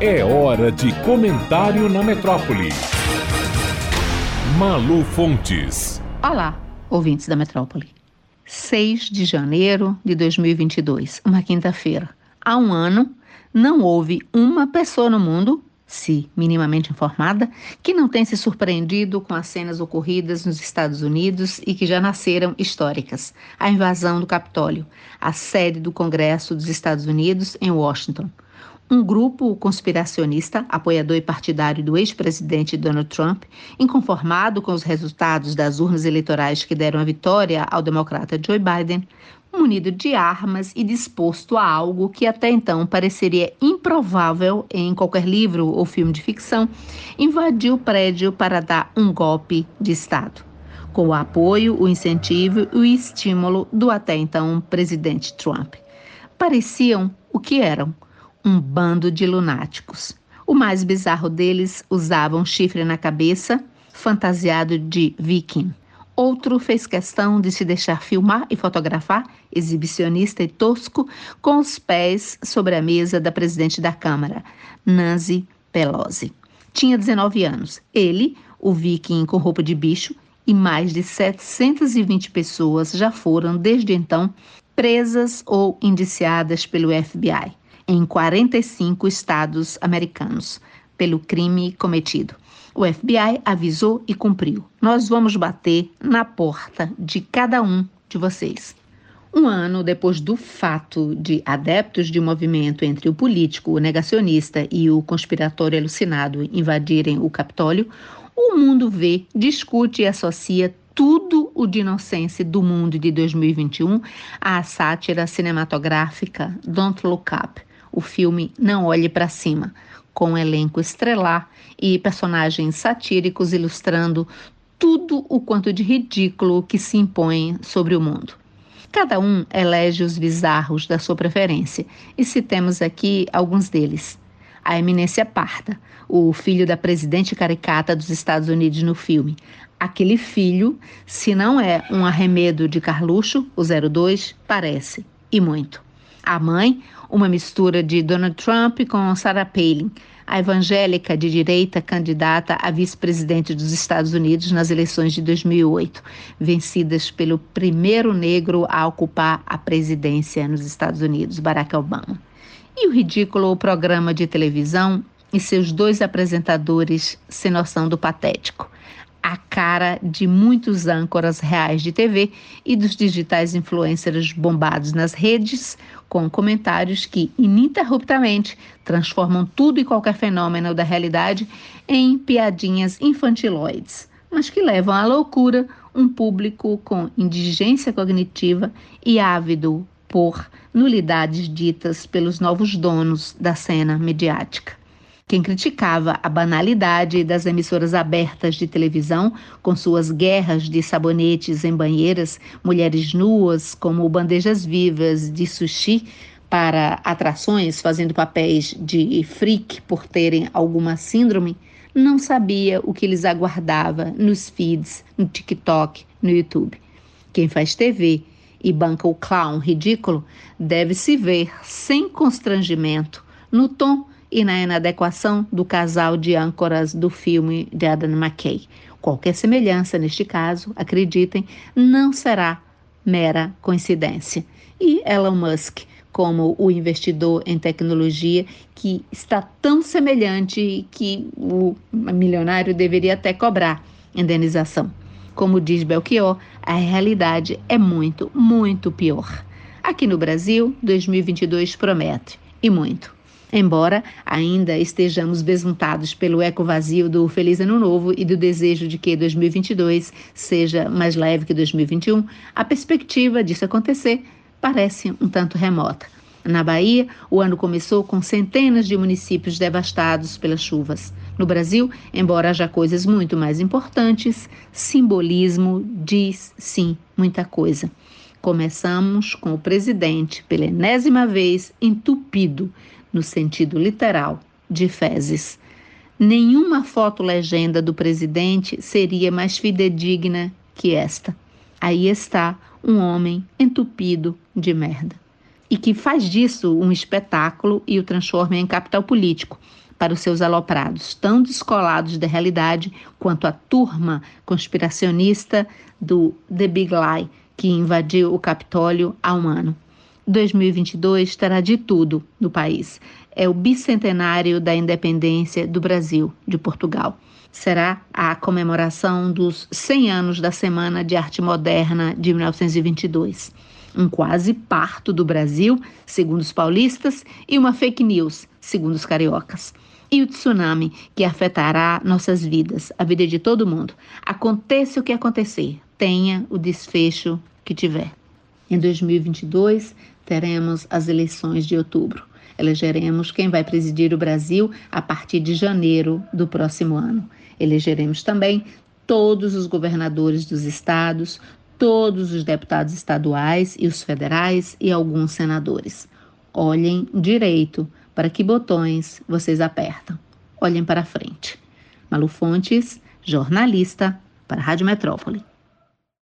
É hora de comentário na metrópole. Malu Fontes. Olá, ouvintes da metrópole. 6 de janeiro de 2022, uma quinta-feira. Há um ano, não houve uma pessoa no mundo se minimamente informada, que não tem se surpreendido com as cenas ocorridas nos Estados Unidos e que já nasceram históricas. A invasão do Capitólio, a sede do Congresso dos Estados Unidos em Washington. Um grupo conspiracionista, apoiador e partidário do ex-presidente Donald Trump, inconformado com os resultados das urnas eleitorais que deram a vitória ao democrata Joe Biden, munido de armas e disposto a algo que até então pareceria improvável em qualquer livro ou filme de ficção, invadiu o prédio para dar um golpe de Estado. Com o apoio, o incentivo e o estímulo do até então presidente Trump. Pareciam o que eram: um bando de lunáticos. O mais bizarro deles usava um chifre na cabeça, fantasiado de viking. Outro fez questão de se deixar filmar e fotografar, exibicionista e tosco, com os pés sobre a mesa da presidente da Câmara, Nancy Pelosi. Tinha 19 anos. Ele, o viking com roupa de bicho, e mais de 720 pessoas já foram, desde então, presas ou indiciadas pelo FBI em 45 estados americanos pelo crime cometido. O FBI avisou e cumpriu. Nós vamos bater na porta de cada um de vocês. Um ano depois do fato de adeptos de movimento entre o político, o negacionista e o conspiratório alucinado invadirem o Capitólio, o mundo vê, discute e associa tudo o de inocência do mundo de 2021 à sátira cinematográfica Don't Look Up, o filme Não Olhe para Cima, com um elenco estrelar e personagens satíricos ilustrando tudo o quanto de ridículo que se impõe sobre o mundo. Cada um elege os bizarros da sua preferência, e citemos aqui alguns deles. A eminência parda, o filho da presidente caricata dos Estados Unidos no filme. Aquele filho, se não é um arremedo de Carluxo, o 02, parece, e muito. A mãe, uma mistura de Donald Trump com Sarah Palin, a evangélica de direita candidata a vice-presidente dos Estados Unidos nas eleições de 2008, vencidas pelo primeiro negro a ocupar a presidência nos Estados Unidos, Barack Obama. E o ridículo programa de televisão e seus dois apresentadores sem noção do patético a cara de muitos âncoras reais de TV e dos digitais influencers bombados nas redes, com comentários que ininterruptamente transformam tudo e qualquer fenômeno da realidade em piadinhas infantiloides, mas que levam à loucura um público com indigência cognitiva e ávido por nulidades ditas pelos novos donos da cena mediática. Quem criticava a banalidade das emissoras abertas de televisão, com suas guerras de sabonetes em banheiras, mulheres nuas como bandejas vivas de sushi para atrações fazendo papéis de freak por terem alguma síndrome, não sabia o que lhes aguardava nos feeds, no TikTok, no YouTube. Quem faz TV e banca o clown ridículo deve se ver sem constrangimento no tom e na inadequação do casal de âncoras do filme de Adam McKay. Qualquer semelhança neste caso, acreditem, não será mera coincidência. E Elon Musk, como o investidor em tecnologia que está tão semelhante que o milionário deveria até cobrar indenização. Como diz Belchior, a realidade é muito, muito pior. Aqui no Brasil, 2022 promete, e muito. Embora ainda estejamos besuntados pelo eco vazio do Feliz Ano Novo e do desejo de que 2022 seja mais leve que 2021, a perspectiva disso acontecer parece um tanto remota. Na Bahia, o ano começou com centenas de municípios devastados pelas chuvas. No Brasil, embora haja coisas muito mais importantes, simbolismo diz sim muita coisa. Começamos com o presidente, pela enésima vez, entupido no sentido literal, de fezes. Nenhuma foto-legenda do presidente seria mais fidedigna que esta. Aí está um homem entupido de merda. e que faz disso um espetáculo e o transforma em capital político para os seus aloprados, tão descolados da realidade quanto a turma conspiracionista do The Big Lie, que invadiu o Capitólio há um ano. 2022 terá de tudo no país. É o bicentenário da independência do Brasil, de Portugal. Será a comemoração dos 100 anos da Semana de Arte Moderna de 1922 um quase parto do Brasil, segundo os paulistas, e uma fake news, segundo os cariocas. E o tsunami que afetará nossas vidas, a vida de todo mundo. Aconteça o que acontecer, tenha o desfecho que tiver. Em 2022, teremos as eleições de outubro. Elegeremos quem vai presidir o Brasil a partir de janeiro do próximo ano. Elegeremos também todos os governadores dos estados, todos os deputados estaduais e os federais e alguns senadores. Olhem direito para que botões vocês apertam. Olhem para frente. Malu Fontes, jornalista para a Rádio Metrópole.